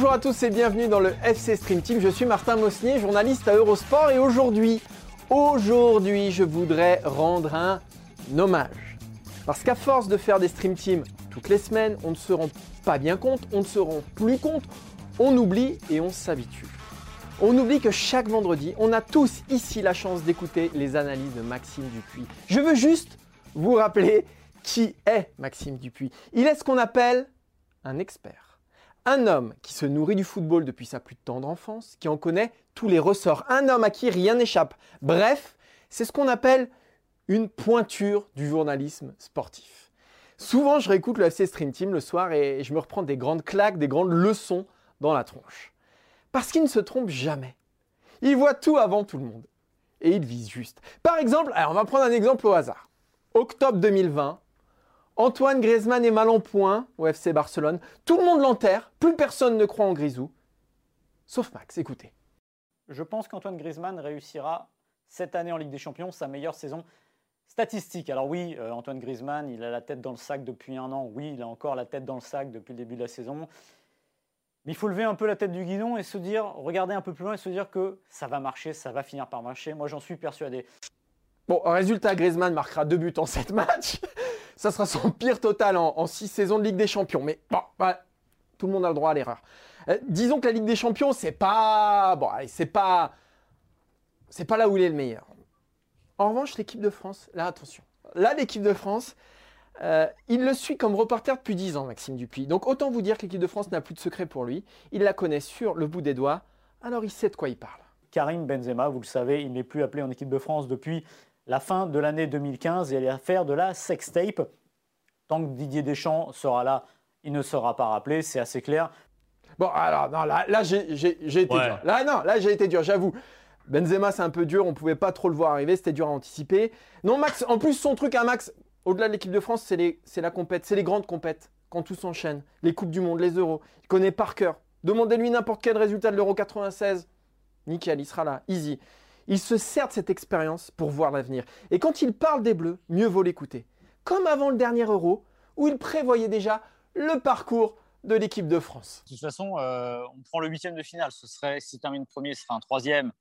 Bonjour à tous et bienvenue dans le FC Stream Team. Je suis Martin Mosnier, journaliste à Eurosport et aujourd'hui, aujourd'hui, je voudrais rendre un hommage. Parce qu'à force de faire des Stream Teams toutes les semaines, on ne se rend pas bien compte, on ne se rend plus compte, on oublie et on s'habitue. On oublie que chaque vendredi, on a tous ici la chance d'écouter les analyses de Maxime Dupuis. Je veux juste vous rappeler qui est Maxime Dupuis. Il est ce qu'on appelle un expert. Un homme qui se nourrit du football depuis sa plus tendre enfance, qui en connaît tous les ressorts. Un homme à qui rien n'échappe. Bref, c'est ce qu'on appelle une pointure du journalisme sportif. Souvent, je réécoute le FC Stream Team le soir et je me reprends des grandes claques, des grandes leçons dans la tronche. Parce qu'il ne se trompe jamais. Il voit tout avant tout le monde. Et il vise juste. Par exemple, on va prendre un exemple au hasard. Octobre 2020, Antoine Griezmann est mal en point au FC Barcelone. Tout le monde l'enterre, plus personne ne croit en Grisou. Sauf Max, écoutez. Je pense qu'Antoine Griezmann réussira cette année en Ligue des Champions sa meilleure saison statistique. Alors oui, euh, Antoine Griezmann, il a la tête dans le sac depuis un an. Oui, il a encore la tête dans le sac depuis le début de la saison. Mais il faut lever un peu la tête du guidon et se dire, regarder un peu plus loin et se dire que ça va marcher, ça va finir par marcher. Moi, j'en suis persuadé. Bon, résultat, Griezmann marquera deux buts en sept matchs ça sera son pire total en, six saisons de Ligue des Champions. Mais bon, tout le monde a le droit à l'erreur. Euh, disons que la Ligue des Champions, c'est pas, bon, c'est pas, c'est pas là où il est le meilleur. En revanche, l'équipe de France, là, attention. Là, l'équipe de France, euh, il le suit comme reporter depuis 10 ans, Maxime Dupuis. Donc autant vous dire que l'équipe de France n'a plus de secret pour lui. Il la connaît sur le bout des doigts, alors il sait de quoi il parle. Karim Benzema, vous le savez, il n'est plus appelé en équipe de France depuis la fin de l'année 2015 et l'affaire de la sextape. Tant que Didier Deschamps sera là, il ne sera pas rappelé, c'est assez clair. Bon, alors, non, là, là j'ai été dur. Là, non, là, j'ai été dur, j'avoue. Benzema, c'est un peu dur, on pouvait pas trop le voir arriver, c'était dur à anticiper. Non, Max, en plus, son truc à Max, au-delà de l'équipe de France, c'est la compète, c'est les grandes compètes, quand tout s'enchaîne. Les Coupes du Monde, les Euros. Il connaît par cœur. Demandez-lui n'importe quel résultat de l'Euro 96. Nickel, il sera là, easy. Il se sert de cette expérience pour voir l'avenir. Et quand il parle des Bleus, mieux vaut l'écouter. Comme avant le dernier Euro, où il prévoyait déjà le parcours de l'équipe de France. De toute façon, euh, on prend le huitième de finale. Ce serait, s'il termine premier, ce sera un troisième.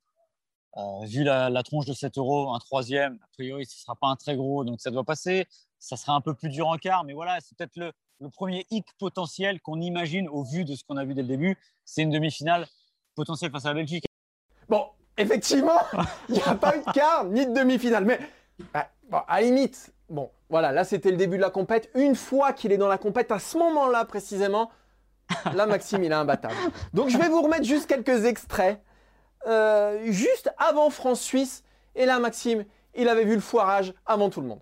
Euh, vu la, tronche de 7 euros, un troisième, a priori, ce ne sera pas un très gros, donc ça doit passer. Ça sera un peu plus dur en quart, mais voilà, c'est peut-être le, le, premier hic potentiel qu'on imagine au vu de ce qu'on a vu dès le début. C'est une demi-finale potentielle face à la Belgique. Bon, effectivement, il n'y a pas eu de quart ni de demi-finale. Mais bah, à limite, bon, voilà, là c'était le début de la compète. Une fois qu'il est dans la compète, à ce moment-là précisément, là Maxime il est imbattable. Donc je vais vous remettre juste quelques extraits, euh, juste avant France-Suisse. Et là Maxime, il avait vu le foirage avant tout le monde.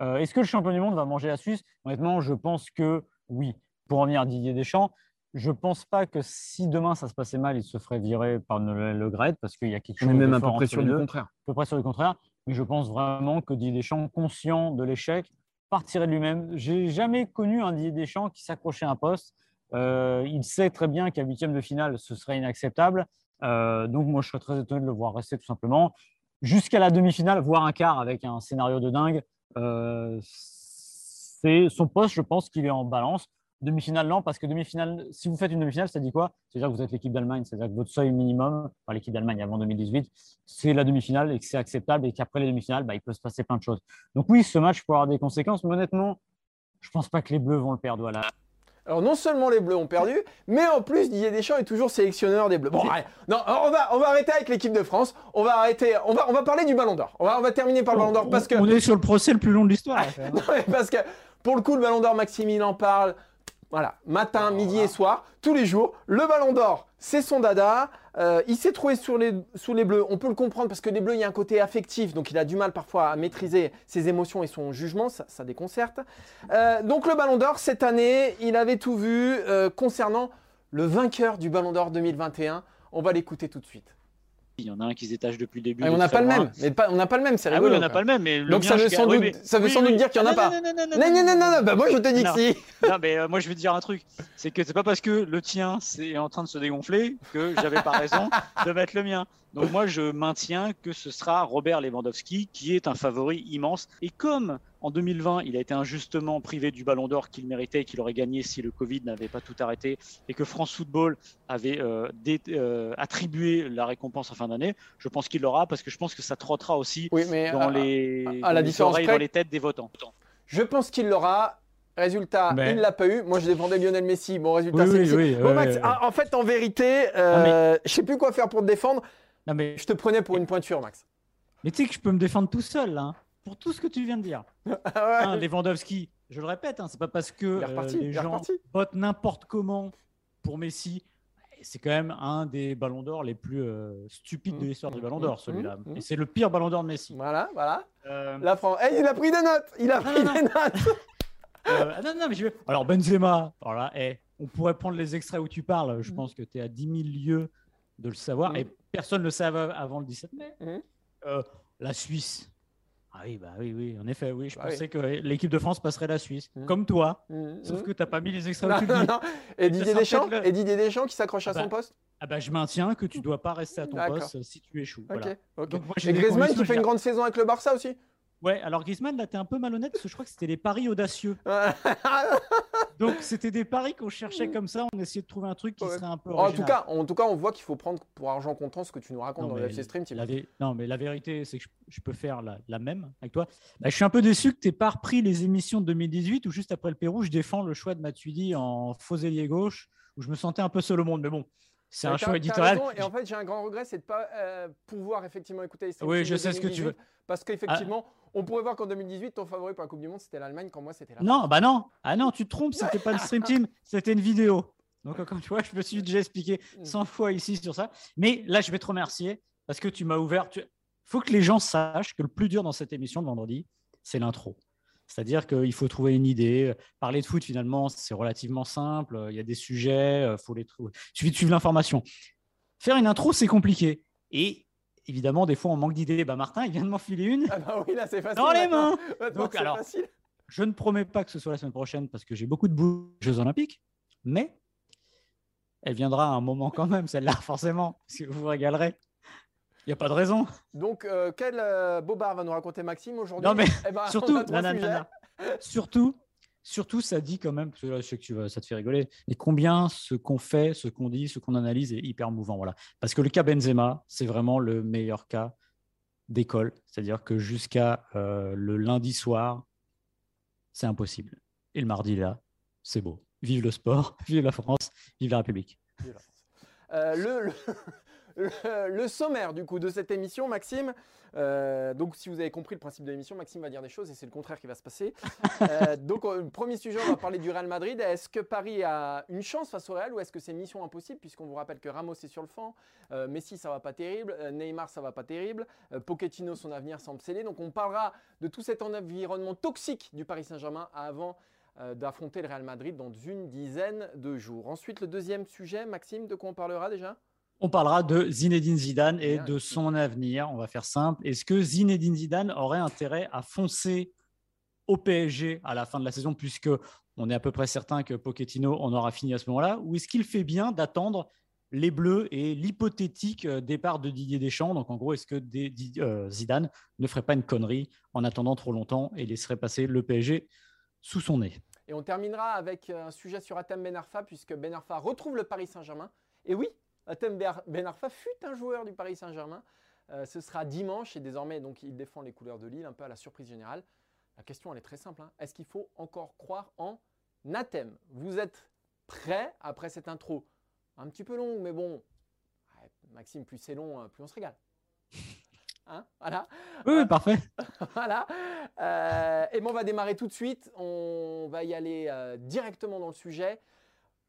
Euh, est-ce que le champion du monde va manger la Suisse? Honnêtement, je pense que oui. Pour en venir à Didier Deschamps, je pense pas que si demain ça se passait mal, il se ferait virer par le, le parce qu'il y a quelque chose. On est même peu près du contraire. Un peu près sûr du contraire. Mais je pense vraiment que Didier Deschamps, conscient de l'échec, partirait de lui-même. J'ai jamais connu un Didier Deschamps qui s'accrochait à un poste. Euh, il sait très bien qu'à huitième de finale, ce serait inacceptable. Euh, donc moi, je serais très étonné de le voir rester tout simplement jusqu'à la demi-finale, voire un quart avec un scénario de dingue. Euh, c'est son poste, je pense qu'il est en balance. Demi-finale, non, parce que demi-finale, si vous faites une demi-finale, ça dit quoi? C'est-à-dire que vous êtes l'équipe d'Allemagne, c'est-à-dire que votre seuil minimum, enfin l'équipe d'Allemagne avant 2018, c'est la demi-finale et que c'est acceptable et qu'après les demi-finales, bah, il peut se passer plein de choses. Donc oui, ce match peut avoir des conséquences, mais honnêtement, je pense pas que les Bleus vont le perdre. Voilà. Alors non seulement les Bleus ont perdu, mais en plus Didier Deschamps est toujours sélectionneur des Bleus. Bon, non, on va, on va arrêter avec l'équipe de France. On va arrêter, on va, on va parler du Ballon d'Or. On va, on va terminer par le Ballon d'Or parce que on est sur le procès le plus long de l'histoire. parce que pour le coup, le Ballon d'Or, Maxime, il en parle Voilà, matin, midi et soir, tous les jours. Le ballon d'or, c'est son dada. Euh, il s'est trouvé sous les bleus. On peut le comprendre parce que les bleus, il y a un côté affectif. Donc il a du mal parfois à maîtriser ses émotions et son jugement. Ça, déconcerte. Euh, donc le ballon d'or, cette année, il avait tout vu euh, concernant le vainqueur du ballon d'or 2021. On va l'écouter tout de suite. Il y en a un qui se détache depuis le début. on n'a pas, le même. Mais on n'a pas le même, c'est rigolo. Ah oui, on n'a pas le même. Mais Donc ça veut sans doute, ça veut sans doute dire qu'il n'y en a pas. Non, non, non, non, non, non, bah moi je te dis que si. Non, mais euh, moi je vais te dire un truc. C'est que c'est pas parce que le tien c'est en train de se dégonfler que j'avais pas raison de mettre le mien. Donc moi je maintiens que ce sera Robert Lewandowski qui est un favori immense. Et comme en 2020, il a été injustement privé du ballon d'or qu'il méritait et qu'il aurait gagné si le Covid n'avait pas tout arrêté et que France Football avait euh, euh, attribué la récompense en fin d'année. Je pense qu'il l'aura parce que je pense que ça trottera aussi dans, les, à, la dans dans les têtes des votants. Je pense qu'il l'aura. Résultat, il ne l'a pas eu. Moi, je défendais Lionel Messi. Bon, résultat, c'est Messi. bon, Max, ah, en fait, en vérité, euh, je ne sais plus quoi faire pour te défendre. Non, mais... Je te prenais pour une pointure, Max. Mais tu sais que je peux me défendre tout seul, là pour tout ce que tu viens de dire. Ah ouais. Lewandowski, je le répète, hein, c'est pas parce que euh, les gens votent n'importe comment pour Messi. C'est quand même un des ballons d'or les plus euh, stupides de mmh. l'histoire du ballon d'or, mmh. celui-là. Mmh. Et c'est le pire ballon d'or de Messi. Voilà, voilà. Euh... La France. Eh, il a pris des notes Il a pris des notes euh, ah, non, non, mais je. Alors, Benzema, voilà, eh, on pourrait prendre les extraits où tu parles. Je pense que tu es à 10 000 lieues de le savoir. Et personne ne le savait avant le 17 mai. la Suisse, ah oui, bah oui, oui, en effet, oui. Je bah pensais que l'équipe de France passerait la Suisse, mmh. comme toi. Mmh, sauf mmh. que tu n'as pas mis les extraits non, non, Et Didier Deschamps, et Didier Deschamps qui s'accroche à son bah, poste ah bah, Je maintiens que tu ne dois pas rester à ton poste si tu échoues. Voilà. Donc, moi, et Griezmann qui fait une grande saison avec le Barça aussi Ouais, alors Griezmann, là, t'es un peu malhonnête parce que je crois que c'était les paris audacieux. Donc, c'était des paris qu'on cherchait comme ça. On essayait de trouver un truc qui serait un peu. En tout, cas, en tout cas, on voit qu'il faut prendre pour argent comptant ce que tu nous racontes dans le FC Stream. Non, mais la vérité, c'est que je, peux faire la, même avec toi. Bah, je suis un peu déçu que tu pas repris les émissions de 2018 où, juste après le Pérou, je défends le choix de Matuidi en faux ailier gauche où je me sentais un peu seul au monde. Mais bon, c'est un choix éditorial. et en fait, j'ai un grand regret, c'est de ne pas euh, pouvoir effectivement écouter les. Oui, je sais ce que tu veux. Parce qu'effectivement, on pourrait voir qu'en 2018, ton favori pour la Coupe du Monde, c'était l'Allemagne, quand moi, c'était la Non, bah non. Ah non, tu te trompes, c'était pas le Stream Team, c'était une vidéo. Donc, comme tu vois, je me suis déjà expliqué 100 mm. fois ici sur ça. Mais là, je vais te remercier parce que tu m'as ouvert. Il faut que les gens sachent que le plus dur dans cette émission de vendredi, c'est l'intro. C'est-à-dire qu'il faut trouver une idée. Parler de foot, finalement, c'est relativement simple. Il y a des sujets, il faut les trouver. Il suffit de suivre l'information. Faire une intro, c'est compliqué. Et évidemment, des fois, on manque d'idées. Bah, Martin, il vient de m'en filer une. Ah bah oui, là, c'est facile. Dans les mains. Donc, alors, je ne promets pas que ce soit la semaine prochaine parce que j'ai beaucoup de boules Jeux Olympiques, mais elle viendra à un moment quand même, celle-là, forcément, si vous vous régalerez. Il n'y a pas de raison. Donc, euh, quel euh, bobard va nous raconter Maxime aujourd'hui Non, mais eh ben, surtout, surtout, surtout, ça dit quand même, parce que là, je sais que tu vas, ça te fait rigoler, mais combien ce qu'on fait, ce qu'on dit, ce qu'on analyse est hyper mouvant. Voilà. Parce que le cas Benzema, c'est vraiment le meilleur cas d'école. C'est-à-dire que jusqu'à euh, le lundi soir, c'est impossible. Et le mardi, là, c'est beau. Vive le sport, vive la France, vive la République. le, le, sommaire du coup de cette émission, Maxime. Euh, donc, si vous avez compris le principe de l'émission, Maxime va dire des choses et c'est le contraire qui va se passer. Euh, donc, euh, premier sujet, on va parler du Real Madrid. Est-ce que Paris a une chance face au Real ou est-ce que c'est mission impossible puisqu'on vous rappelle que Ramos est sur le flanc, Messi ça va pas terrible, Neymar ça va pas terrible, Pochettino son avenir semble scellé. Donc, on parlera de tout cet environnement toxique du Paris Saint-Germain avant d'affronter le Real Madrid dans une dizaine de jours. Ensuite, le deuxième sujet, Maxime, de quoi on parlera déjà? On parlera de Zinedine Zidane et de son avenir. On va faire simple. Est-ce que Zinedine Zidane aurait intérêt à foncer au PSG à la fin de la saison, puisque on est à peu près certain que Pochettino en aura fini à ce moment-là, ou est-ce qu'il fait bien d'attendre les Bleus et l'hypothétique euh, départ de Didier Deschamps? Donc en gros, est-ce que euh, Zidane ne ferait pas une connerie en attendant trop longtemps et laisserait passer le PSG sous son nez? Et on terminera avec un sujet sur Atem Ben Arfa, puisque Ben Arfa retrouve le Paris Saint-Germain. Et oui, Atem Ben Arfa fut un joueur du Paris Saint-Germain. Euh, ce sera dimanche et désormais donc il défend les couleurs de Lille, un peu à la surprise générale. La question elle est très simple. Hein. Est-ce qu'il faut encore croire en Natem Vous êtes prêts après cette intro? Un petit peu long, mais bon, Maxime, plus c'est long, plus on se régale. Hein, voilà. Oui, parfait. voilà. Euh, et bon, on va démarrer tout de suite. On va y aller euh, directement dans le sujet.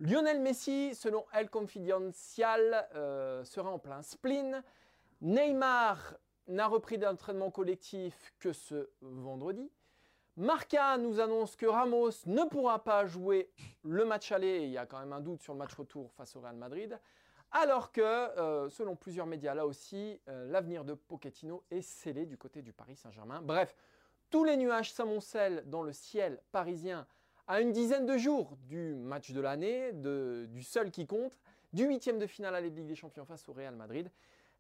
Lionel Messi, selon El Confidencial, euh, sera en plein spleen. Neymar n'a repris d'entraînement collectif que ce vendredi. Marca nous annonce que Ramos ne pourra pas jouer le match aller. Il y a quand même un doute sur le match retour face au Real Madrid. Alors que, euh, selon plusieurs médias, là aussi, euh, l'avenir de Pochettino est scellé du côté du Paris Saint-Germain. Bref, tous les nuages s'amoncellent dans le ciel parisien à une dizaine de jours du match de l'année, du seul qui compte, du huitième de finale à la Ligue des Champions face au Real Madrid.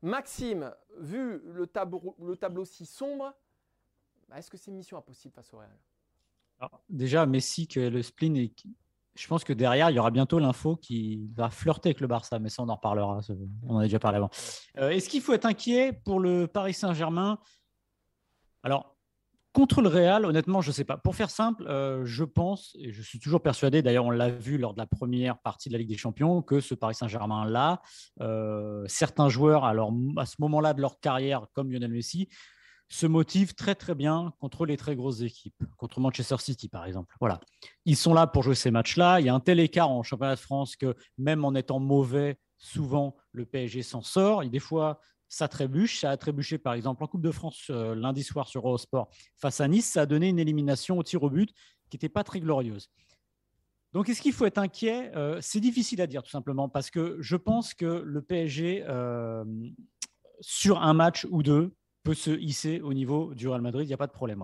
Maxime, vu le tableau, le tableau si sombre, bah, est-ce que c'est mission impossible face au Real? Déjà, Messi, que le spleen est je pense que derrière, il y aura bientôt l'info qui va flirter avec le Barça, mais ça, on en reparlera. On en a déjà parlé avant. Euh, est-ce qu'il faut être inquiet pour le Paris Saint-Germain? Alors, contre le Real, honnêtement, je ne sais pas. Pour faire simple, euh, je pense, et je suis toujours persuadé, d'ailleurs, on l'a vu lors de la première partie de la Ligue des Champions, que ce Paris Saint-Germain-là, euh, certains joueurs, alors à ce moment-là de leur carrière, comme Lionel Messi, se motivent très très bien contre les très grosses équipes, contre Manchester City par exemple. Voilà, ils sont là pour jouer ces matchs-là. Il y a un tel écart en championnat de France que même en étant mauvais, souvent le PSG s'en sort. Et des fois, ça trébuche. Ça a trébuché par exemple en Coupe de France euh, lundi soir sur Eurosport face à Nice. Ça a donné une élimination au tir au but qui n'était pas très glorieuse. Donc, est-ce qu'il faut être inquiet? Euh, C'est difficile à dire, tout simplement, parce que je pense que le PSG, euh, sur un match ou deux, peut se hisser au niveau du Real Madrid, il n'y a pas de problème.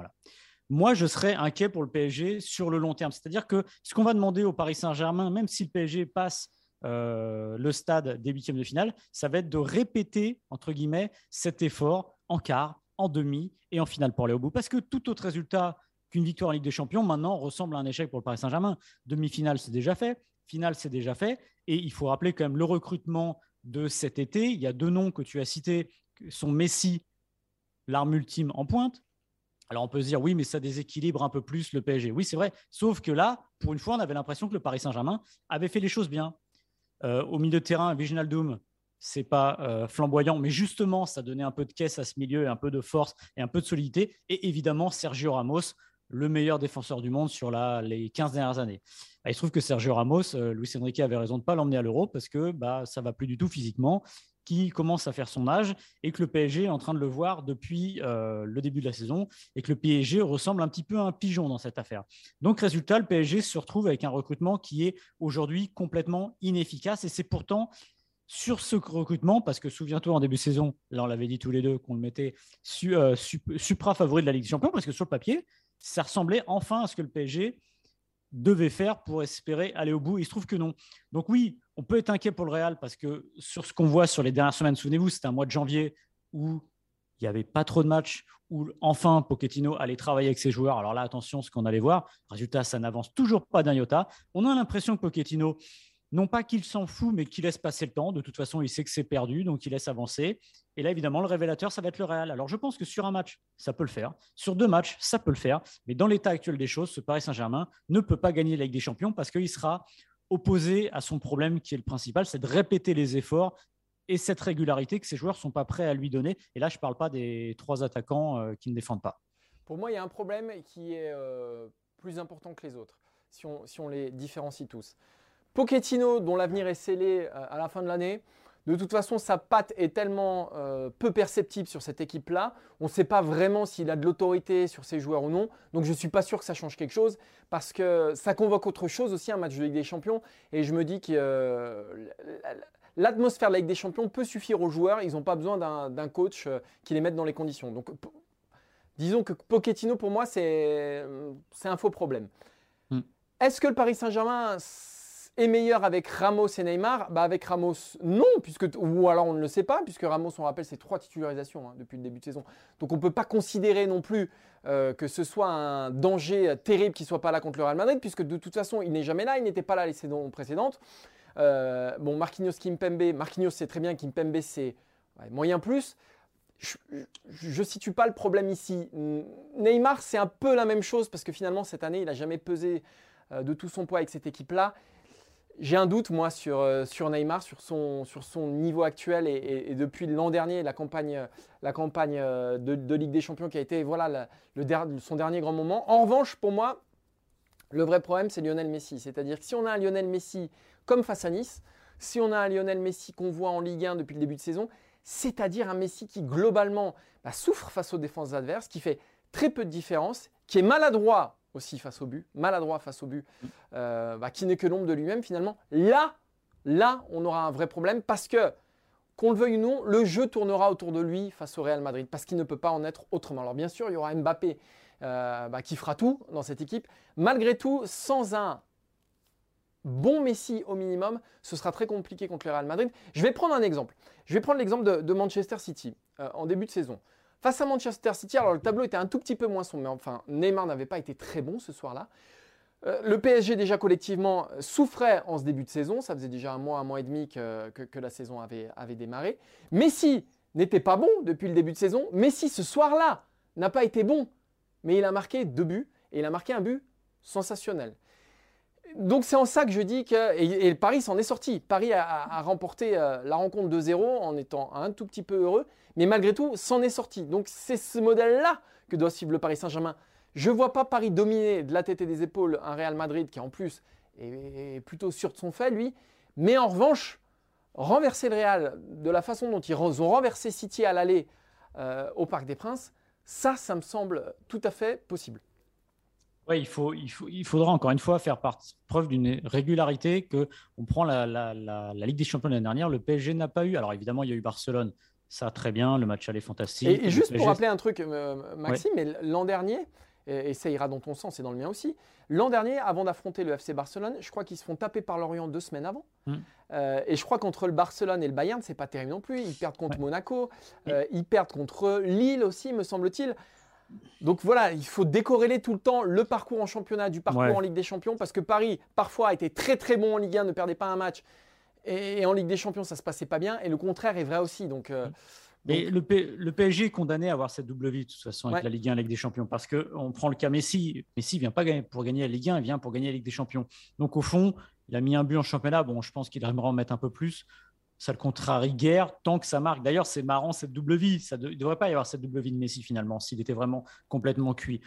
Moi, je serais inquiet pour le PSG sur le long terme. C'est-à-dire que ce qu'on va demander au Paris Saint-Germain, même si le PSG passe euh, le stade des huitièmes de finale, ça va être de répéter, entre guillemets, cet effort en quart, en demi et en finale pour aller au bout. Parce que tout autre résultat qu'une victoire en Ligue des Champions, maintenant, ressemble à un échec pour le Paris Saint-Germain. Demi-finale, c'est déjà fait. Finale, c'est déjà fait. Et il faut rappeler quand même le recrutement de cet été. Il y a deux noms que tu as cités, sont Messi l'arme ultime en pointe. Alors on peut se dire oui, mais ça déséquilibre un peu plus le PSG. Oui, c'est vrai. Sauf que là, pour une fois, on avait l'impression que le Paris Saint-Germain avait fait les choses bien. Euh, au milieu de terrain, Viginal Doom, c'est pas euh, flamboyant, mais justement, ça donnait un peu de caisse à ce milieu, un peu de force et un peu de solidité. Et évidemment, Sergio Ramos, le meilleur défenseur du monde sur les 15 dernières années. Bah, il se trouve que Sergio Ramos, euh, Luis Enrique avait raison de ne pas l'emmener à l'Euro parce que bah, ça va plus du tout physiquement qui commence à faire son âge et que le PSG est en train de le voir depuis euh, le début de la saison et que le PSG ressemble un petit peu à un pigeon dans cette affaire. Donc, résultat, le PSG se retrouve avec un recrutement qui est aujourd'hui complètement inefficace et c'est pourtant sur ce recrutement, parce que souviens-toi en début de saison, là on l'avait dit tous les deux qu'on le mettait euh, supra favori de la Ligue des Champions, parce que sur le papier, ça ressemblait enfin à ce que le PSG devait faire pour espérer aller au bout. Il se trouve que non. Donc oui, on peut être inquiet pour le Real parce que sur ce qu'on voit sur les dernières semaines, souvenez-vous, c'était un mois de janvier où il n'y avait pas trop de matchs, où enfin Pochettino allait travailler avec ses joueurs. Alors là, attention, ce qu'on allait voir, résultat, ça n'avance toujours pas d'un iota. On a l'impression que Pochettino, non pas qu'il s'en fout, mais qu'il laisse passer le temps. De toute façon, il sait que c'est perdu, donc il laisse avancer. Et là, évidemment, le révélateur, ça va être le Real. Alors, je pense que sur un match, ça peut le faire. Sur deux matchs, ça peut le faire. Mais dans l'état actuel des choses, ce Paris Saint-Germain ne peut pas gagner la Ligue des Champions parce qu'il sera opposé à son problème qui est le principal, c'est de répéter les efforts et cette régularité que ces joueurs ne sont pas prêts à lui donner. Et là, je ne parle pas des trois attaquants euh, qui ne défendent pas. Pour moi, il y a un problème qui est euh, plus important que les autres, si on, si on les différencie tous. Pochettino, dont l'avenir est scellé euh, à la fin de l'année, de toute façon, sa patte est tellement euh, peu perceptible sur cette équipe-là. On ne sait pas vraiment s'il a de l'autorité sur ses joueurs ou non. Donc je ne suis pas sûr que ça change quelque chose parce que ça convoque autre chose aussi, un match de Ligue des Champions. Et je me dis que euh, l'atmosphère de la Ligue des Champions peut suffire aux joueurs. Ils n'ont pas besoin d'un coach qui les mette dans les conditions. Donc disons que Pochettino, pour moi, c'est un faux problème. Hmm. Est-ce que le Paris Saint-Germain est meilleur avec Ramos et Neymar bah Avec Ramos, non, puisque, ou alors on ne le sait pas, puisque Ramos, on rappelle, c'est trois titularisations hein, depuis le début de saison. Donc on ne peut pas considérer non plus euh, que ce soit un danger terrible qu'il soit pas là contre le Real Madrid, puisque de toute façon, il n'est jamais là, il n'était pas là les saisons précédentes. Euh, bon, Marquinhos, Kimpembe, Marquinhos, c'est très bien, Kimpembe, c'est moyen plus. Je ne situe pas le problème ici. Neymar, c'est un peu la même chose, parce que finalement, cette année, il n'a jamais pesé euh, de tout son poids avec cette équipe-là. J'ai un doute, moi, sur, euh, sur Neymar, sur son, sur son niveau actuel et, depuis l'an dernier, la campagne, la campagne euh, de, Ligue des Champions qui a été voilà, le, son dernier grand moment. En revanche, pour moi, le vrai problème, c'est Lionel Messi. C'est-à-dire que si on a un Lionel Messi comme face à Nice, si on a un Lionel Messi qu'on voit en Ligue 1 depuis le début de saison, c'est-à-dire un Messi qui globalement bah, souffre face aux défenses adverses, qui fait très peu de différence, qui est maladroit aussi face au but, maladroit face au but, euh, bah, qui n'est que l'ombre de lui-même finalement, là, là, on aura un vrai problème parce que, qu'on le veuille ou non, le jeu tournera autour de lui face au Real Madrid parce qu'il ne peut pas en être autrement. Alors bien sûr, il y aura Mbappé euh, bah, qui fera tout dans cette équipe. Malgré tout, sans un bon Messi au minimum, ce sera très compliqué contre le Real Madrid. Je vais prendre un exemple. Je vais prendre l'exemple de, Manchester City euh, en début de saison. Face à Manchester City, alors le tableau était un tout petit peu moins sombre, mais enfin, Neymar n'avait pas été très bon ce soir-là. Euh, le PSG, déjà collectivement, souffrait en ce début de saison. Ça faisait déjà un mois, un mois et demi que, la saison avait démarré. Messi n'était pas bon depuis le début de saison. Messi, ce soir-là, n'a pas été bon. Mais il a marqué deux buts et il a marqué un but sensationnel donc c'est en ça que je dis que et, Paris s'en est sorti. Paris a, remporté euh, la rencontre 2-0 en étant un tout petit peu heureux, mais malgré tout s'en est sorti. Donc c'est ce modèle-là que doit suivre le Paris Saint-Germain. Je ne vois pas Paris dominer de la tête et des épaules un Real Madrid qui en plus est, plutôt sûr de son fait lui, mais en revanche renverser le Real de la façon dont ils ont renversé City à l'aller euh, au Parc des Princes, ça, ça me semble tout à fait possible. Oui, il, faut, il, faut, il faudra encore une fois faire preuve d'une régularité que on prend la, la, la, Ligue des Champions l'année dernière, le PSG n'a pas eu. Alors évidemment, il y a eu Barcelone, ça très bien, le match allait fantastique. Et, juste pour rappeler un truc, euh, Maxime, mais l'an dernier, et, ça ira dans ton sens et dans le mien aussi, l'an dernier, avant d'affronter le FC Barcelone, je crois qu'ils se font taper par l'Orient deux semaines avant. Hmm. Euh, et je crois qu'entre le Barcelone et le Bayern, c'est pas terrible non plus. Ils perdent contre Monaco, euh, ils perdent contre Lille aussi, me semble-t-il. Donc voilà, il faut décorréler tout le temps le parcours en championnat du parcours en Ligue des Champions parce que Paris, parfois, a été très très bon en Ligue 1, ne perdait pas un match. Et, en Ligue des Champions, ça se passait pas bien. Et le contraire est vrai aussi. Donc. Euh, mais le, PSG est condamné à avoir cette double vie de toute façon avec la Ligue 1 et la Ligue des Champions parce qu'on prend le cas Messi. Messi vient pas pour gagner la Ligue 1, il vient pour gagner la Ligue des Champions. Donc au fond, il a mis un but en championnat. Bon, je pense qu'il aimerait en mettre un peu plus ça le contrarie guère tant que ça marque. D'ailleurs, c'est marrant cette double vie. Ça il ne devrait pas y avoir cette double vie de Messi finalement, s'il était vraiment complètement cuit.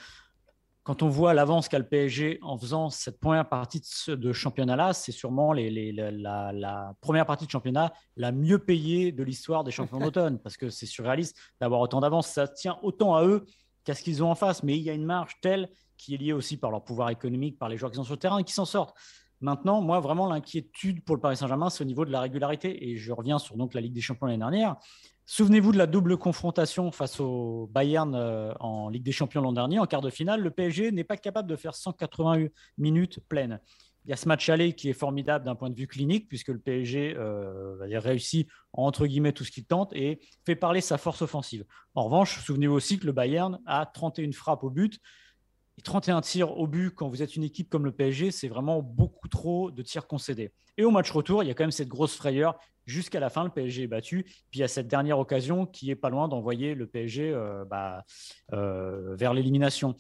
Quand on voit l'avance qu'a le PSG en faisant cette première partie de championnat-là, c'est sûrement la, première partie de championnat la mieux payée de l'histoire des champions d'automne, parce que c'est surréaliste d'avoir autant d'avance. Ça tient autant à eux qu'à ce qu'ils ont en face, mais il y a une marge telle qui est liée aussi par leur pouvoir économique, par les joueurs qui sont sur le terrain et qui s'en sortent. Maintenant, moi, vraiment, l'inquiétude pour le Paris Saint-Germain, c'est au niveau de la régularité. Et je reviens sur donc, la Ligue des Champions l'année dernière. Souvenez-vous de la double confrontation face au Bayern euh, en Ligue des Champions l'an dernier, en quart de finale. Le PSG n'est pas capable de faire 181 minutes pleines. Il y a ce match aller qui est formidable d'un point de vue clinique, puisque le PSG euh, réussit entre guillemets tout ce qu'il tente et fait parler sa force offensive. En revanche, souvenez-vous aussi que le Bayern a 31 frappes au but 31 tirs au but quand vous êtes une équipe comme le PSG, c'est vraiment beaucoup trop de tirs concédés. Et au match retour, il y a quand même cette grosse frayeur. Jusqu'à la fin, le PSG est battu. Puis il y a cette dernière occasion qui est pas loin d'envoyer le PSG euh, bah, euh, vers l'élimination.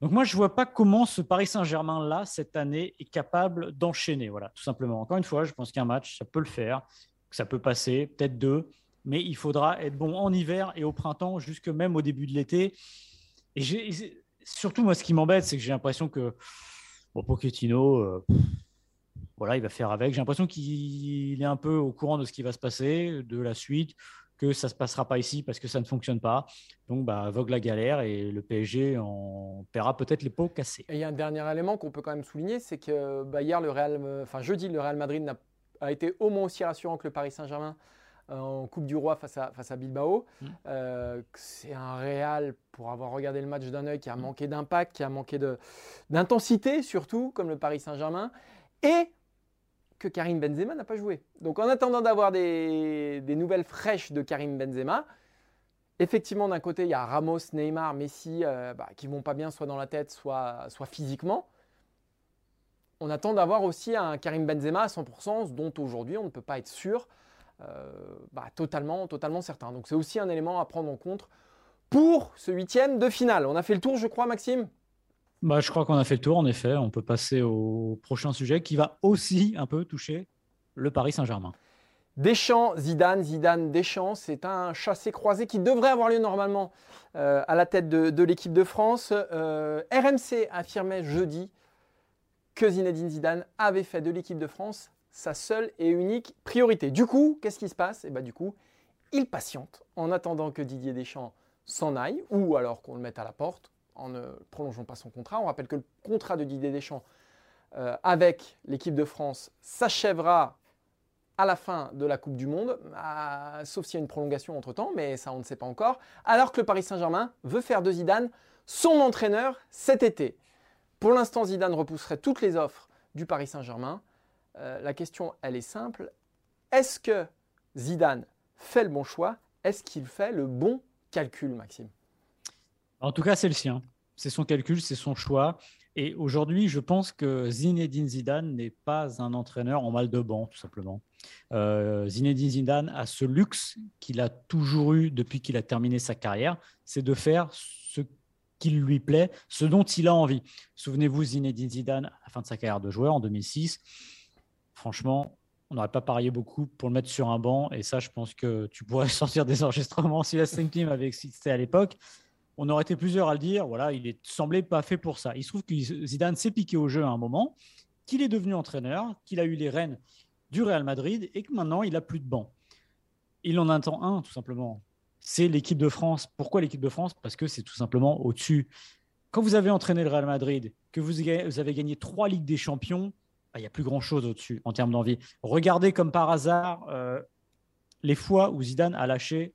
Donc moi, je ne vois pas comment ce Paris Saint-Germain-là, cette année, est capable d'enchaîner. Voilà, tout simplement. Encore une fois, je pense qu'un match, ça peut le faire, ça peut passer, peut-être deux, mais il faudra être bon en hiver et au printemps, jusque même au début de l'été. Et j'ai surtout, moi, ce qui m'embête, c'est que j'ai l'impression que bon, Pochettino, euh, voilà, il va faire avec. J'ai l'impression qu'il est un peu au courant de ce qui va se passer, de la suite, que ça ne se passera pas ici parce que ça ne fonctionne pas. Donc, bah, vogue la galère et le PSG en paiera peut-être les pots cassés. Et il y a un dernier élément qu'on peut quand même souligner, c'est que bah, hier, le Real, enfin jeudi, le Real Madrid a été au moins aussi rassurant que le Paris Saint-Germain en Coupe du Roi face à, face à Bilbao. Mm. Euh, c'est un Real, pour avoir regardé le match d'un œil, qui a mm. manqué d'impact, qui a manqué d'intensité surtout, comme le Paris Saint-Germain, et que Karim Benzema n'a pas joué. Donc en attendant d'avoir des, nouvelles fraîches de Karim Benzema, effectivement d'un côté il y a Ramos, Neymar, Messi euh, bah, qui vont pas bien soit dans la tête, soit, soit physiquement. On attend d'avoir aussi un Karim Benzema à 100%, dont aujourd'hui on ne peut pas être sûr. Euh, bah, totalement, totalement certain. Donc c'est aussi un élément à prendre en compte pour ce huitième de finale. On a fait le tour, je crois, Maxime? Bah, Je crois qu'on a fait le tour, en effet. On peut passer au prochain sujet qui va aussi un peu toucher le Paris Saint-Germain. Deschamps, Zidane, Zidane, Deschamps, c'est un chassé-croisé qui devrait avoir lieu normalement euh, à la tête de, l'équipe de France. Euh, RMC affirmait jeudi que Zinedine Zidane avait fait de l'équipe de France sa seule et unique priorité. Du coup, qu'est-ce qui se passe? Eh bien, du coup, il patiente en attendant que Didier Deschamps s'en aille ou alors qu'on le mette à la porte en ne prolongeant pas son contrat. On rappelle que le contrat de Didier Deschamps euh, avec l'équipe de France s'achèvera à la fin de la Coupe du Monde, sauf s'il y a une prolongation entre-temps, mais ça on ne sait pas encore, alors que le Paris Saint-Germain veut faire de Zidane son entraîneur cet été. Pour l'instant, Zidane repousserait toutes les offres du Paris Saint-Germain. Euh, la question, elle est simple. Est-ce que Zidane fait le bon choix? Est-ce qu'il fait le bon calcul, Maxime? En tout cas, c'est le sien. C'est son calcul, c'est son choix. Et aujourd'hui, je pense que Zinedine Zidane n'est pas un entraîneur en mal de banc, tout simplement. Euh, Zinedine Zidane a ce luxe qu'il a toujours eu depuis qu'il a terminé sa carrière, c'est de faire ce qu'il lui plaît, ce dont il a envie. Souvenez-vous, Zinedine Zidane, à la fin de sa carrière de joueur en 2006, franchement, on n'aurait pas parié beaucoup pour le mettre sur un banc. Et ça, je pense que tu pourrais sortir des enregistrements si la Stream Team avait existé à l'époque. On aurait été plusieurs à le dire. Voilà, il est semblé pas fait pour ça. Il se trouve que Zidane s'est piqué au jeu à un moment, qu'il est devenu entraîneur, qu'il a eu les rênes du Real Madrid et que maintenant il a plus de banc. Il en attend un, tout simplement. C'est l'équipe de France. Pourquoi l'équipe de France? Parce que c'est tout simplement au-dessus. Quand vous avez entraîné le Real Madrid, que vous avez gagné trois Ligues des Champions, il n'y a plus grand-chose au-dessus en termes d'envie. Regardez comme par hasard euh, les fois où Zidane a lâché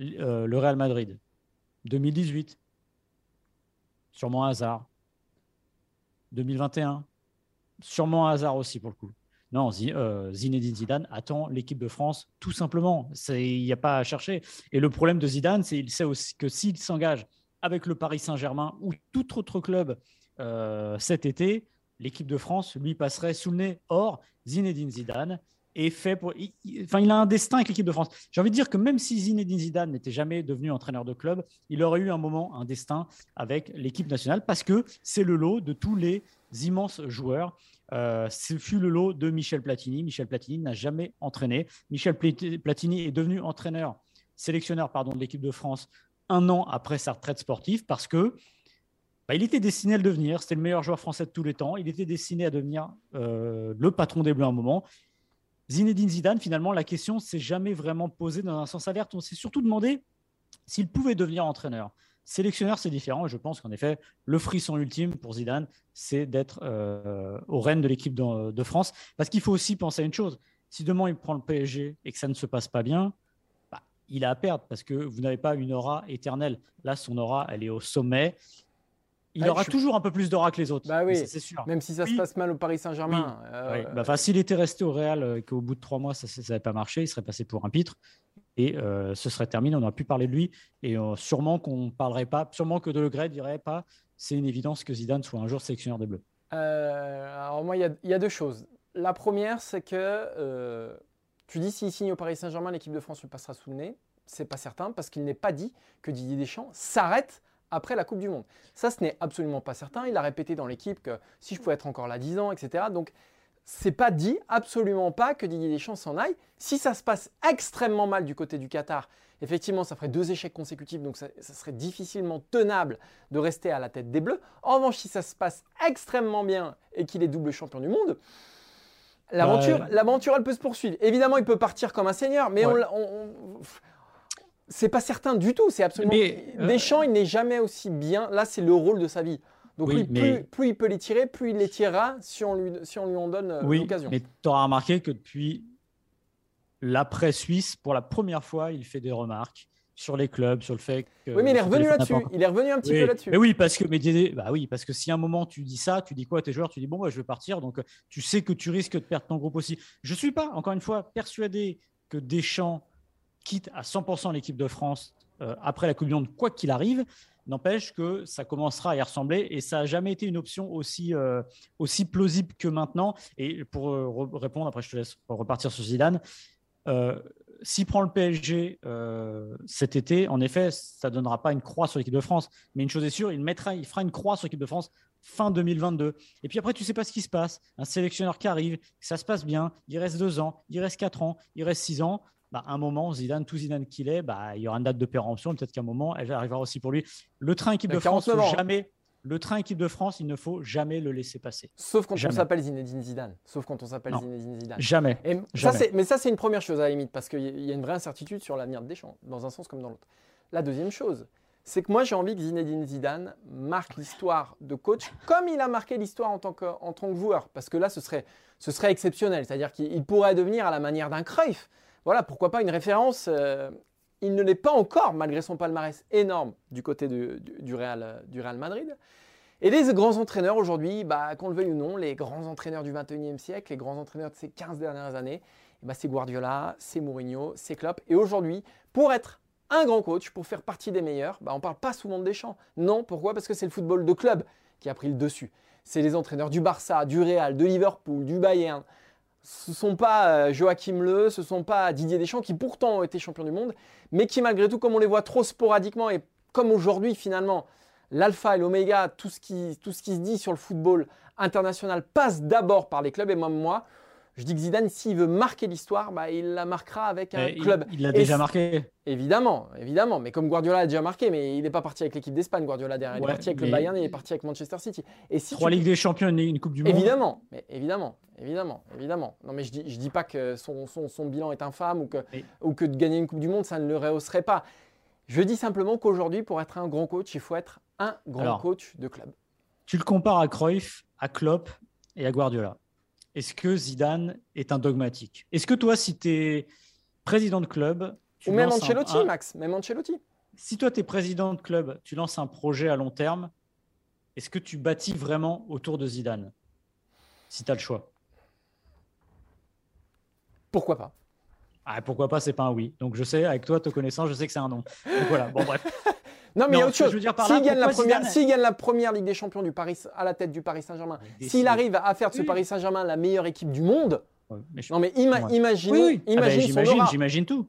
euh, le Real Madrid. 2018, sûrement hasard. 2021, sûrement hasard aussi pour le coup. Non, euh, Zinedine Zidane attend l'équipe de France tout simplement. Il n'y a pas à chercher. Et le problème de Zidane, c'est qu'il sait aussi que s'il s'engage avec le Paris Saint-Germain ou tout autre club cet été, l'équipe de France lui passerait sous le nez. Or, Zinedine Zidane est fait pour. enfin, il a un destin avec l'équipe de France. J'ai envie de dire que même si Zinedine Zidane n'était jamais devenu entraîneur de club, il aurait eu un moment, un destin avec l'équipe nationale parce que c'est le lot de tous les immenses joueurs euh, ce fut le lot de Michel Platini. Michel Platini n'a jamais entraîné. Michel Platini est devenu entraîneur, sélectionneur pardon, de l'équipe de France un an après sa retraite sportive parce que bah, il était destiné à le devenir. C'était le meilleur joueur français de tous les temps. Il était destiné à devenir euh, le patron des Bleus à un moment. Zinedine Zidane, finalement, la question s'est jamais vraiment posée dans un sens alerte. On s'est surtout demandé s'il pouvait devenir entraîneur. Sélectionneur, c'est différent. je pense qu'en effet, le frisson ultime pour Zidane, c'est d'être euh, au règne de l'équipe de, France. Parce qu'il faut aussi penser à une chose. Si demain il prend le PSG et que ça ne se passe pas bien, bah, il a à perdre parce que vous n'avez pas une aura éternelle. Là, son aura, elle est au sommet. Il aura toujours un peu plus d'aura que les autres. Bah oui, c'est sûr. Même si ça se passe mal au Paris Saint-Germain. Euh, bah, s'il était resté au Real et euh, qu'au bout de trois mois, ça n'avait pas marché, il serait passé pour un pitre et euh, ce serait terminé. On n'aurait plus parler de lui et euh, sûrement qu'on parlerait pas, sûrement que De Le Gray dirait pas, c'est une évidence que Zidane soit un jour sélectionneur des Bleus. Euh, alors moi, il y, a deux choses. La première, c'est que tu dis s'il signe au Paris Saint-Germain, l'équipe de France lui passera sous le nez. C'est pas certain parce qu'il n'est pas dit que Didier Deschamps s'arrête après la Coupe du Monde. Ça, ce n'est absolument pas certain. Il a répété dans l'équipe que si je pouvais être encore là 10 ans, etc. Donc c'est pas dit, absolument pas, que Didier Deschamps s'en aille. Si ça se passe extrêmement mal du côté du Qatar, effectivement, ça ferait deux échecs consécutifs, donc ça, serait difficilement tenable de rester à la tête des Bleus. En revanche, si ça se passe extrêmement bien et qu'il est double champion du monde, l'aventure, l'aventure, elle peut se poursuivre. Évidemment, il peut partir comme un seigneur, mais on, c'est pas certain du tout. C'est absolument. Euh, Deschamps, il n'est jamais aussi bien. Là, c'est le rôle de sa vie. Donc plus, il peut les tirer, plus il les tirera si on lui, si on lui en donne euh, oui, l'occasion. Mais tu auras remarqué que depuis l'après Suisse, pour la première fois, il fait des remarques sur les clubs, sur le fait que. Oui, mais il est revenu là-dessus. Il est revenu un petit peu là-dessus. Mais oui, parce que, mais, bah oui, parce que si à un moment tu dis ça, tu dis quoi à tes joueurs Tu dis bon, bah, je vais partir. Donc tu sais que tu risques de perdre ton groupe aussi. Je ne suis pas, encore une fois, persuadé que Deschamps quitte à 100% l'équipe de France euh, après la Coupe du Monde, quoi qu'il arrive. N'empêche que ça commencera à y ressembler et ça n'a jamais été une option aussi, euh, aussi plausible que maintenant. Et pour euh, répondre, après je te laisse repartir sur Zidane, s'il prend le PSG cet été, en effet, ça ne donnera pas une croix sur l'équipe de France. Mais une chose est sûre, il, mettra, il fera une croix sur l'équipe de France fin 2022. Et puis après, tu sais pas ce qui se passe. Un sélectionneur qui arrive, ça se passe bien, il reste deux ans, il reste quatre ans, il reste six ans. Bah, un moment, Zidane, tout Zidane qu'il est, bah, il y aura une date de péremption. Peut-être qu'à un moment, elle arrivera aussi pour lui. Le train équipe de France, jamais. Le train équipe de France, il ne faut jamais le laisser passer. Sauf quand on s'appelle Zinedine Zidane. Sauf quand on s'appelle Zinedine Zidane. Jamais. mais ça, c'est une première chose à la limite, parce qu'il y a une vraie incertitude sur l'avenir de Deschamps, dans un sens comme dans l'autre. La deuxième chose, c'est que moi j'ai envie que Zinedine Zidane marque l'histoire de coach comme il a marqué l'histoire en, tant que, en tant que joueur. Parce que là, ce serait, ce serait exceptionnel. C'est-à-dire qu'il pourrait devenir à la manière d'un Cruyff. Voilà, pourquoi pas une référence. Euh, il ne l'est pas encore, malgré son palmarès énorme du côté du, du, Real, Madrid. Et les grands entraîneurs aujourd'hui, bah, qu'on le veuille ou non, les grands entraîneurs du 21e siècle, les grands entraîneurs de ces 15 dernières années, bah, c'est Guardiola, c'est Mourinho, c'est Klopp. Et aujourd'hui, pour être un grand coach pour faire partie des meilleurs, bah, on ne parle pas souvent de Deschamps. Non, pourquoi? Parce que c'est le football de club qui a pris le dessus. C'est les entraîneurs du Barça, du Real, de Liverpool, du Bayern. Ce ne sont pas euh, Joachim Leu, ce ne sont pas Didier Deschamps qui pourtant ont été champions du monde, mais qui malgré tout, comme on les voit trop sporadiquement et comme aujourd'hui finalement, l'alpha et l'oméga, tout, ce qui, tout ce qui se dit sur le football international passe d'abord par les clubs. Et même moi, je dis que Zidane, s'il veut marquer l'histoire, bah, il la marquera avec un club. Il l'a déjà marqué. Évidemment, évidemment. Mais comme Guardiola a déjà marqué, mais il n'est pas parti avec l'équipe d'Espagne. Guardiola derrière, il est parti avec le Bayern, il est parti avec Manchester City. Et si Trois Ligues des Champions, et une Coupe du Monde. Évidemment, mais évidemment, évidemment, évidemment. Non, mais je dis, je dis pas que son, son, son bilan est infâme ou que, ou que de gagner une Coupe du Monde, ça ne le rehausserait pas. Je dis simplement qu'aujourd'hui, pour être un grand coach, il faut être un grand coach de club. Tu le compares à Cruyff, à Klopp et à Guardiola est-ce que Zidane est un dogmatique? Est-ce que toi, si tu es président de club. Ou même Ancelotti, Max, même Ancelotti. Si toi, tu es président de club, tu lances un projet à long terme, est-ce que tu bâtis vraiment autour de Zidane Si tu as le choix? Pourquoi pas ah, Pourquoi pas, c'est pas un oui. Donc je sais, avec toi, te connaissant, je sais que c'est un non. Donc voilà, bon bref. Non, mais il y a autre chose. S'il gagne, la première, gagne la première Ligue des Champions du Paris, à la tête du Paris Saint-Germain, s'il arrive à faire de ce Paris Saint-Germain la meilleure équipe du monde, non mais imagine, oui, ah ben, j'imagine, j'imagine tout.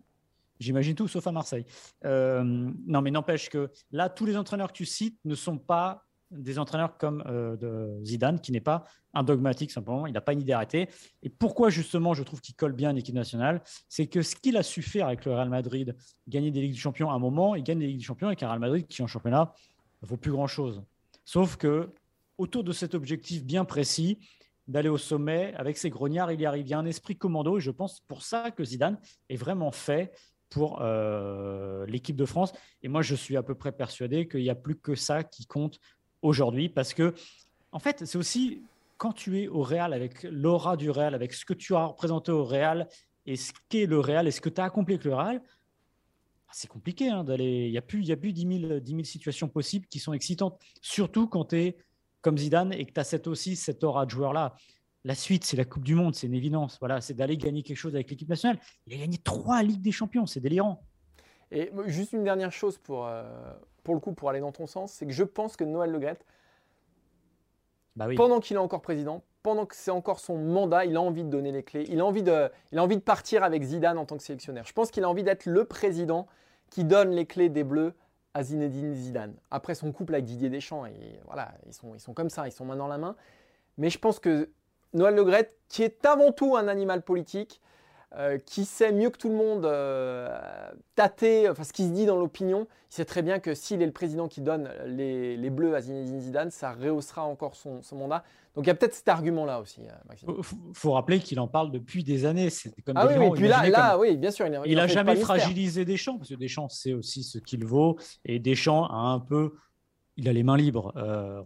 J'imagine tout, sauf à Marseille. Euh, non, mais n'empêche que là, tous les entraîneurs que tu cites ne sont pas des entraîneurs comme euh, Zidane, qui n'est pas un dogmatique simplement, il n'a pas une idée arrêtée. Et pourquoi justement je trouve qu'il colle bien à l'équipe nationale, c'est que ce qu'il a su faire avec le Real Madrid, gagner des Ligues des Champions à un moment, il gagne des Ligues des Champions avec un Real Madrid qui en championnat ne vaut plus grand-chose. Sauf que autour de cet objectif bien précis, d'aller au sommet avec ses grognards, il y arrive. Il y a un esprit commando et je pense pour ça que Zidane est vraiment fait pour euh, l'équipe de France. Et moi, je suis à peu près persuadé qu'il n'y a plus que ça qui compte aujourd'hui parce que, en fait, c'est aussi quand tu es au Real avec l'aura du Real, avec ce que tu as représenté au Real et ce qu'est le Real et ce que tu as accompli avec le Real, c'est compliqué hein, d'aller. Il n'y a plus, il y a plus 10, 000, 10 000 situations possibles qui sont excitantes, surtout quand tu es comme Zidane et que tu as cette aussi cette aura de joueur-là. La suite, c'est la Coupe du Monde, c'est une évidence. Voilà, c'est d'aller gagner quelque chose avec l'équipe nationale. Il a gagné trois Ligues des Champions, c'est délirant. Et juste une dernière chose pour, euh, pour le coup, pour aller dans ton sens, c'est que je pense que Noël Le bah pendant qu'il est encore président, pendant que c'est encore son mandat, il a envie de donner les clés, il a envie de, il a envie de partir avec Zidane en tant que sélectionneur. Je pense qu'il a envie d'être le président qui donne les clés des Bleus à Zinedine Zidane. Après son couple avec Didier Deschamps, et voilà, ils sont, ils sont comme ça, ils sont main dans la main. Mais je pense que Noël Le qui est avant tout un animal politique, euh, qui sait mieux que tout le monde euh, tâter enfin, ce qui se dit dans l'opinion, il sait très bien que s'il est le président qui donne les, les, bleus à Zinedine Zidane, ça rehaussera encore son, mandat. Donc il y a peut-être cet argument-là aussi. Il euh, faut, rappeler qu'il en parle depuis des années. Comme ah oui, puis là, là oui, bien sûr. Il n'a jamais fragilisé Deschamps, parce que Deschamps sait aussi ce qu'il vaut. Et Deschamps a un peu. Il a les mains libres.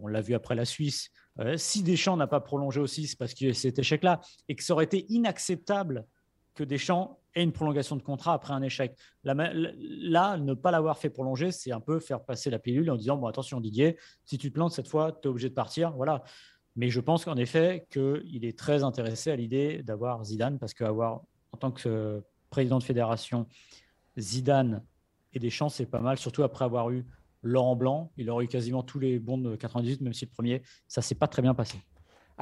on l'a vu après la Suisse. si Deschamps n'a pas prolongé aussi, c'est parce qu'il y a cet échec-là. Et que ça aurait été inacceptable que Deschamps ait une prolongation de contrat après un échec. Là, ne pas l'avoir fait prolonger, c'est un peu faire passer la pilule en disant bon attention Didier, si tu te plantes cette fois, tu es obligé de partir. Voilà. Mais je pense qu'en effet qu'il est très intéressé à l'idée d'avoir Zidane parce qu'avoir en tant que président de fédération Zidane et Deschamps, c'est pas mal, surtout après avoir eu Laurent Blanc. Il aurait eu quasiment tous les bons de 98, même si le premier, ça s'est pas très bien passé.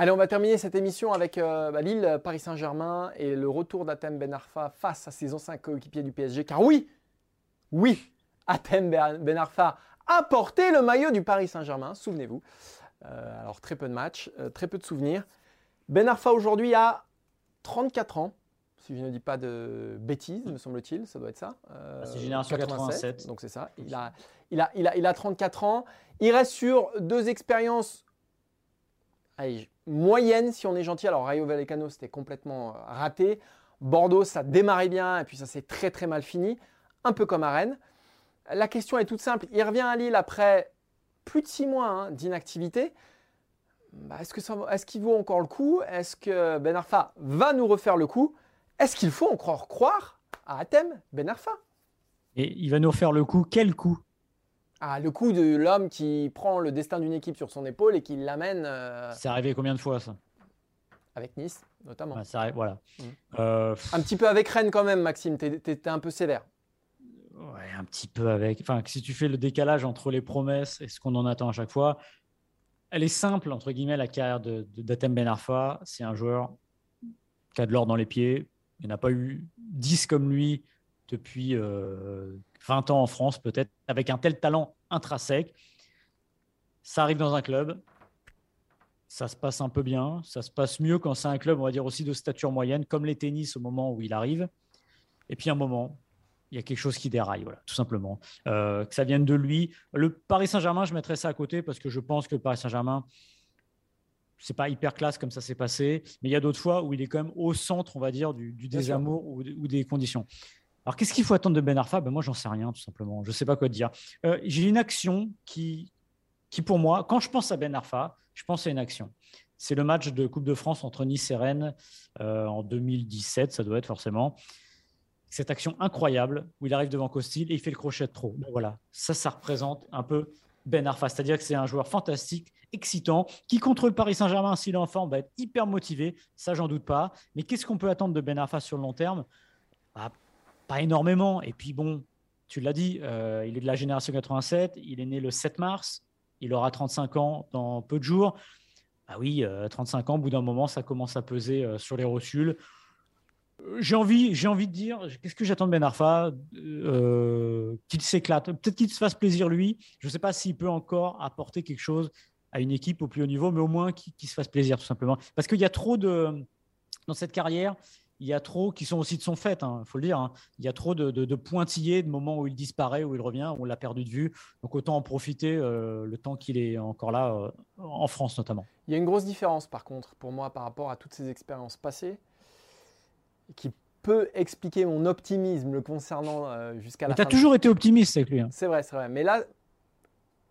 Allez, on va terminer cette émission avec euh, bah, Lille, Paris Saint-Germain et le retour d'Atem Ben Arfa face à ses anciens coéquipiers du PSG. Car oui, oui, Atem Ben Arfa a porté le maillot du Paris Saint-Germain, souvenez-vous. alors très peu de matchs, très peu de souvenirs. Ben Arfa aujourd'hui a 34 ans, si je ne dis pas de bêtises, me semble-t-il, ça doit être ça. Euh, c'est génération 87, Donc c'est ça. Il a, il, a, il, a, il a 34 ans. Il reste sur deux expériences moyennes, si on est gentil. Alors Rayo Vallecano, c'était complètement euh, raté. Bordeaux, ça démarrait bien et puis ça s'est très très mal fini. Un peu comme à Rennes. La question est toute simple. Il revient à Lille après plus de six mois hein, d'inactivité. Bah, est-ce qu'il vaut encore le coup? Est-ce que Ben Arfa va nous refaire le coup? Est-ce qu'il faut encore croire à Athème Ben Arfa? Et il va nous refaire le coup Quel coup? Ah, le coup de l'homme qui prend le destin d'une équipe sur son épaule et qui l'amène. Euh, c'est arrivé combien de fois ça? Avec Nice, notamment. voilà. Mmh. Euh, un petit peu avec Rennes quand même, Maxime. T'es un peu sévère. Ouais, un petit peu avec. Enfin, si tu fais le décalage entre les promesses et ce qu'on en attend à chaque fois, elle est simple, entre guillemets, la carrière de, d'Atem Ben Arfa. C'est un joueur qui a de l'or dans les pieds. Il n'y en a pas eu 10 comme lui depuis 20 euh, ans en France, peut-être, avec un tel talent intrinsèque. Ça arrive dans un club. Ça se passe un peu bien. Ça se passe mieux quand c'est un club, on va dire aussi de stature moyenne, comme les tennis au moment où il arrive. Et puis un moment, il y a quelque chose qui déraille, voilà, tout simplement. Euh, que ça vienne de lui. Le Paris Saint-Germain, je mettrais ça à côté parce que je pense que le Paris Saint-Germain, c'est pas hyper classe comme ça s'est passé, mais il y a d'autres fois où il est quand même au centre, on va dire, du, désamour ou, des conditions. Alors, qu'est-ce qu'il faut attendre de Ben Arfa? Ben, Moi, j'en sais rien, tout simplement. Je ne sais pas quoi dire. Euh, j'ai une action qui, qui, pour moi, quand je pense à Ben Arfa, je pense à une action. C'est le match de Coupe de France entre Nice et Rennes euh, en 2017, ça doit être forcément cette action incroyable où il arrive devant Costil et il fait le crochet de trop. voilà, ça, ça représente un peu Ben Arfa. C'est-à-dire que c'est un joueur fantastique, excitant, qui contre le Paris Saint-Germain, s'il est enfant, va être hyper motivé. Ça, j'en doute pas. Mais qu'est-ce qu'on peut attendre de Ben Arfa sur le long terme? Bah, Pas énormément. Et puis bon, tu l'as dit, euh, il est de la génération 87. Il est né le 7 mars. Il aura 35 ans dans peu de jours. Ah oui, 35 euh, ans, au bout d'un moment, ça commence à peser euh, sur les rotules. J'ai envie, j'ai envie de dire, qu'est-ce que j'attends de Ben Arfa Qu'il s'éclate, peut-être qu'il se fasse plaisir lui. Je ne sais pas s'il peut encore apporter quelque chose à une équipe au plus haut niveau, mais au moins qu'il se fasse plaisir tout simplement. Parce qu'il y a trop de dans cette carrière, il y a trop qui sont aussi de son fait, il hein, faut le dire. Hein. Il y a trop de, pointillés, de moments où il disparaît, où il revient, où on l'a perdu de vue. Donc autant en profiter euh, le temps qu'il est encore là, euh, en France notamment. Il y a une grosse différence par contre pour moi par rapport à toutes ces expériences passées qui peut expliquer mon optimisme le concernant euh, jusqu'à la fin. Tu as toujours été optimiste avec lui. Hein. C'est vrai, c'est vrai. Mais là,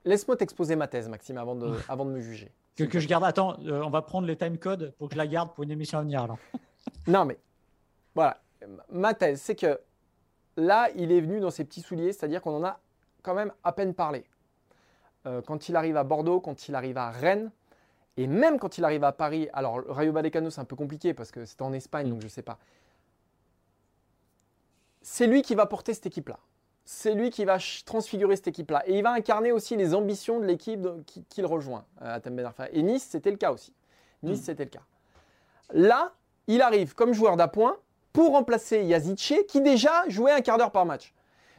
laisse-moi t'exposer ma thèse, Maxime, avant de, avant de me juger. Que, que je garde. Attends, euh, on va prendre les time codes pour que je la garde pour une émission à venir. non, mais voilà. Ma thèse, c'est que là, il est venu dans ses petits souliers, c'est-à-dire qu'on en a quand même à peine parlé. Euh, quand il arrive à Bordeaux, quand il arrive à Rennes, et même quand il arrive à Paris, alors Rayo Vallecano, c'est un peu compliqué parce que c'est en Espagne, donc je ne sais pas c'est lui qui va porter cette équipe-là. C'est lui qui va transfigurer cette équipe-là. Et il va incarner aussi les ambitions de l'équipe qu'il rejoint euh, à Ben Et Nice, c'était le cas aussi. Nice, mm. c'était le cas. Là, il arrive comme joueur d'appoint pour remplacer Yazice, qui déjà jouait un quart d'heure par match.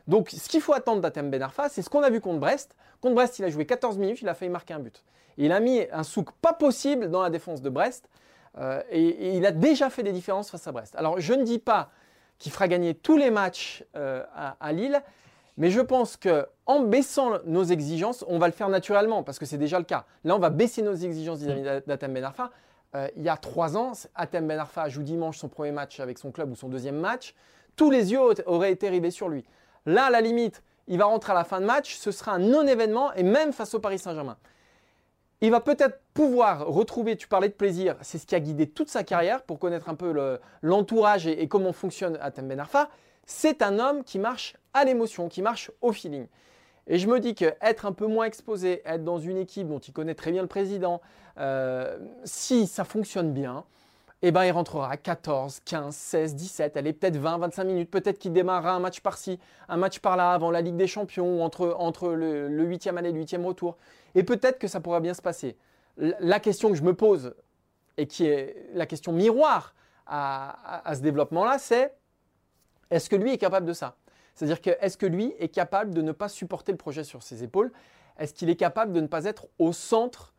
Donc, ce qu'il faut attendre d'Atem Ben Arfa, c'est ce qu'on a vu contre Brest. Contre Brest, il a joué 14 minutes, il a failli marquer un but. il a mis un souk pas possible dans la défense de Brest. Euh, et, il a déjà fait des différences face à Brest. Alors, je ne dis pas qui fera gagner tous les matchs euh, à, Lille. Mais je pense qu'en baissant nos exigences, on va le faire naturellement parce que c'est déjà le cas. Là, on va baisser nos exigences vis-à-vis d'Atem Ben Arfa. Euh, il y a trois ans, Atem Ben Arfa joue dimanche son premier match avec son club ou son deuxième match. Tous les yeux auraient été rivés sur lui. Là, à la limite, il va rentrer à la fin de match. Ce sera un non-événement et même face au Paris Saint-Germain. Il va peut-être pouvoir retrouver, tu parlais de plaisir, c'est ce qui a guidé toute sa carrière pour connaître un peu l'entourage et, comment fonctionne Atem Ben Arfa. C'est un homme qui marche à l'émotion, qui marche au feeling. Et je me dis qu'être un peu moins exposé, être dans une équipe dont il connaît très bien le président, euh, si ça fonctionne bien, eh ben, il rentrera à 14, 15, 16, 17, elle est peut-être 20, 25 minutes. Peut-être qu'il démarrera un match par-ci, un match par-là avant la Ligue des Champions ou entre, entre le, 8e aller et le 8e retour. Et peut-être que ça pourra bien se passer. La question que je me pose, et qui est la question miroir à, à ce développement-là, c'est est-ce que lui est capable de ça? C'est-à-dire que est-ce que lui est capable de ne pas supporter le projet sur ses épaules? Est-ce qu'il est capable de ne pas être au centre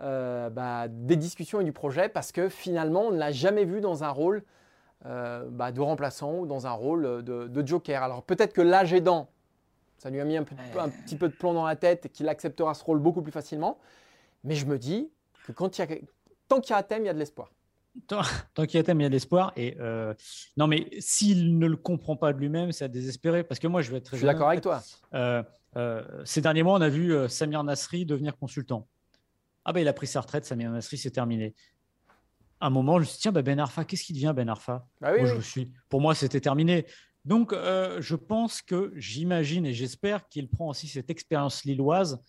euh, bah, des discussions et du projet parce que finalement, on ne l'a jamais vu dans un rôle euh, bah, de remplaçant ou dans un rôle de, joker? Alors peut-être que l'âge aidant, ça lui a mis un, un, petit peu de plomb dans la tête et qu'il acceptera ce rôle beaucoup plus facilement. Mais je me dis que quand il y a, tant qu'il y a un thème, il y a de l'espoir. Tant, qu'il y a thème, il y a de l'espoir. Et euh, non, mais s'il ne le comprend pas de lui-même, c'est à désespérer. Parce que moi, je vais être très. Je suis d'accord avec toi. ces derniers mois, on a vu Samir Nasri devenir consultant. Ah ben il a pris sa retraite, Samir Nasri, c'est terminé. À un moment, je me suis dit, tiens, bah, Ben Arfa, qu'est-ce qui devient Ben Arfa? Bah je suis, Pour moi, c'était terminé. Donc, euh, je pense que j'imagine et j'espère qu'il prend aussi cette expérience lilloise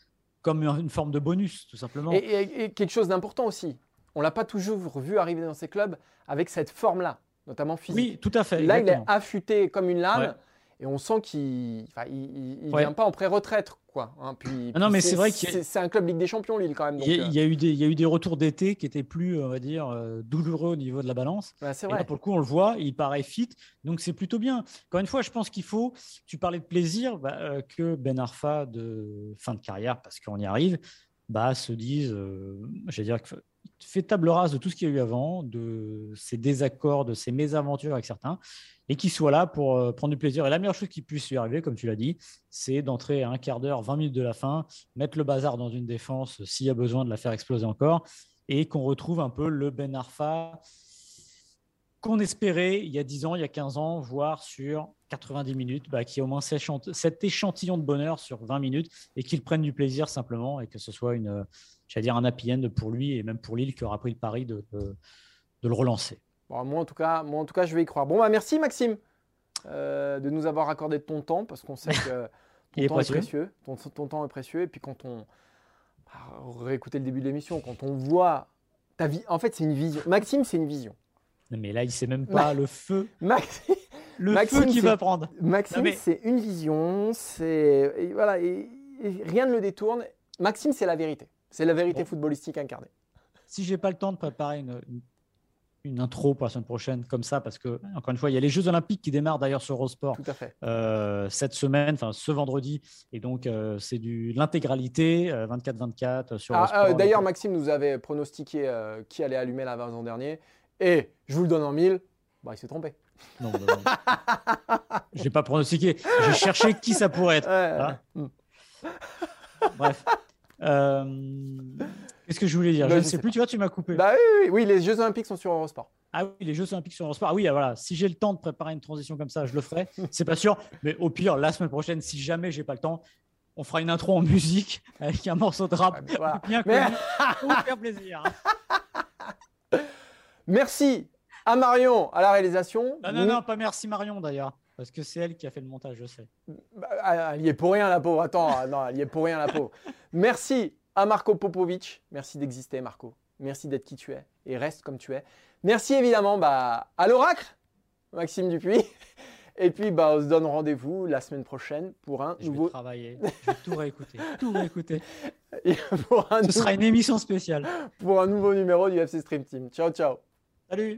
comme une forme de bonus, tout simplement. Et, quelque chose d'important aussi, on l'a pas toujours vu arriver dans ces clubs avec cette forme-là, notamment physique. Oui, tout à fait. Là, il est affûté comme une lame et on sent qu'il ne vient pas en pré-retraite. Quoi, hein. puis, ah non, mais c'est vrai que c'est un club Ligue des Champions, Lille, quand même. il, y a, eu des, il y a eu des retours d'été qui étaient plus, on va dire, euh, douloureux au niveau de la balance. vrai. pour le coup, on le voit, il paraît fit, donc c'est plutôt bien. Encore une fois, je pense qu'il faut, tu parlais de plaisir, bah, euh, que Ben Arfa de fin de carrière, parce qu'on y arrive, bah, se dise, euh, j'allais dire, fait table rase de tout ce qu'il y a eu avant, de ses désaccords, de ses mésaventures avec certains, et qu'il soit là pour euh, prendre du plaisir. Et la meilleure chose qui puisse lui arriver, comme tu l'as dit, c'est d'entrer à un quart d'heure, 20 minutes de la fin, mettre le bazar dans une défense s'il y a besoin de la faire exploser encore, et qu'on retrouve un peu le Ben Arfa qu'on espérait il y a 10 ans, il y a 15 ans, voire sur 90 minutes, bah, qui au moins cet échantillon de bonheur sur 20 minutes et qu'il prenne du plaisir simplement et que ce soit une, j'allais dire un happy end pour lui et même pour Lille qui aura pris le pari de, de, le relancer. Bon, moi, en tout cas, moi, en tout cas, je vais y croire. Bon, bah, merci Maxime euh, de nous avoir accordé de ton temps parce qu'on sait que ton temps est précieux. Ton, temps est précieux. Et puis quand on bah, réécouter le début de l'émission, quand on voit ta vie, en fait, c'est une vision. Maxime, c'est une vision. Mais là, il sait même pas le feu. Maxime, le feu qu'il va prendre. Maxime, c'est une vision. C'est voilà, et, rien ne le détourne. Maxime, c'est la vérité. C'est la vérité footballistique incarnée. Si j'ai pas le temps de préparer une, une, intro pour la semaine prochaine comme ça, parce que encore une fois, il y a les Jeux Olympiques qui démarrent d'ailleurs sur Eurosport Tout à fait. Euh, cette semaine, enfin ce vendredi, et donc euh, c'est du l'intégralité 24-24 euh, sur ah, d'ailleurs, Maxime nous avait pronostiqué qui allait allumer la l'an dernier, et je vous le donne en mille, bah, il s'est trompé. Non, je n'ai pas pronostiqué. J'ai cherché qui ça pourrait être. Hein hmm. Bref. Euh, qu'est-ce que je voulais dire Je ne sais plus, tu vois, tu m'as coupé. Bah oui, oui, les Jeux Olympiques sont sur Eurosport. Ah oui, les Jeux Olympiques sur Eurosport. Ah oui, ah, voilà. Si j'ai le temps de préparer une transition comme ça, je le ferai. C'est pas sûr. Mais au pire, la semaine prochaine, si jamais j'ai pas le temps, on fera une intro en musique avec un morceau de rap bien connu. Pour faire plaisir. Merci à Marion à la réalisation. Non, non, non, pas merci Marion d'ailleurs. Parce que c'est elle qui a fait le montage, je sais. Bah, elle y est pour rien, la pauvre. Attends, non, elle y est pour rien, la pauvre. Merci à Marco Popovic. Merci d'exister, Marco. Merci d'être qui tu es et reste comme tu es. Merci évidemment bah, à l'oracle, Maxime Dupuis. Et puis, bah, on se donne rendez-vous la semaine prochaine pour un je nouveau. Vais travailler. Je vais tout réécouter. tout réécouter. Ce sera une émission spéciale. Pour un nouveau numéro du FC Stream Team. Ciao, ciao. Salut.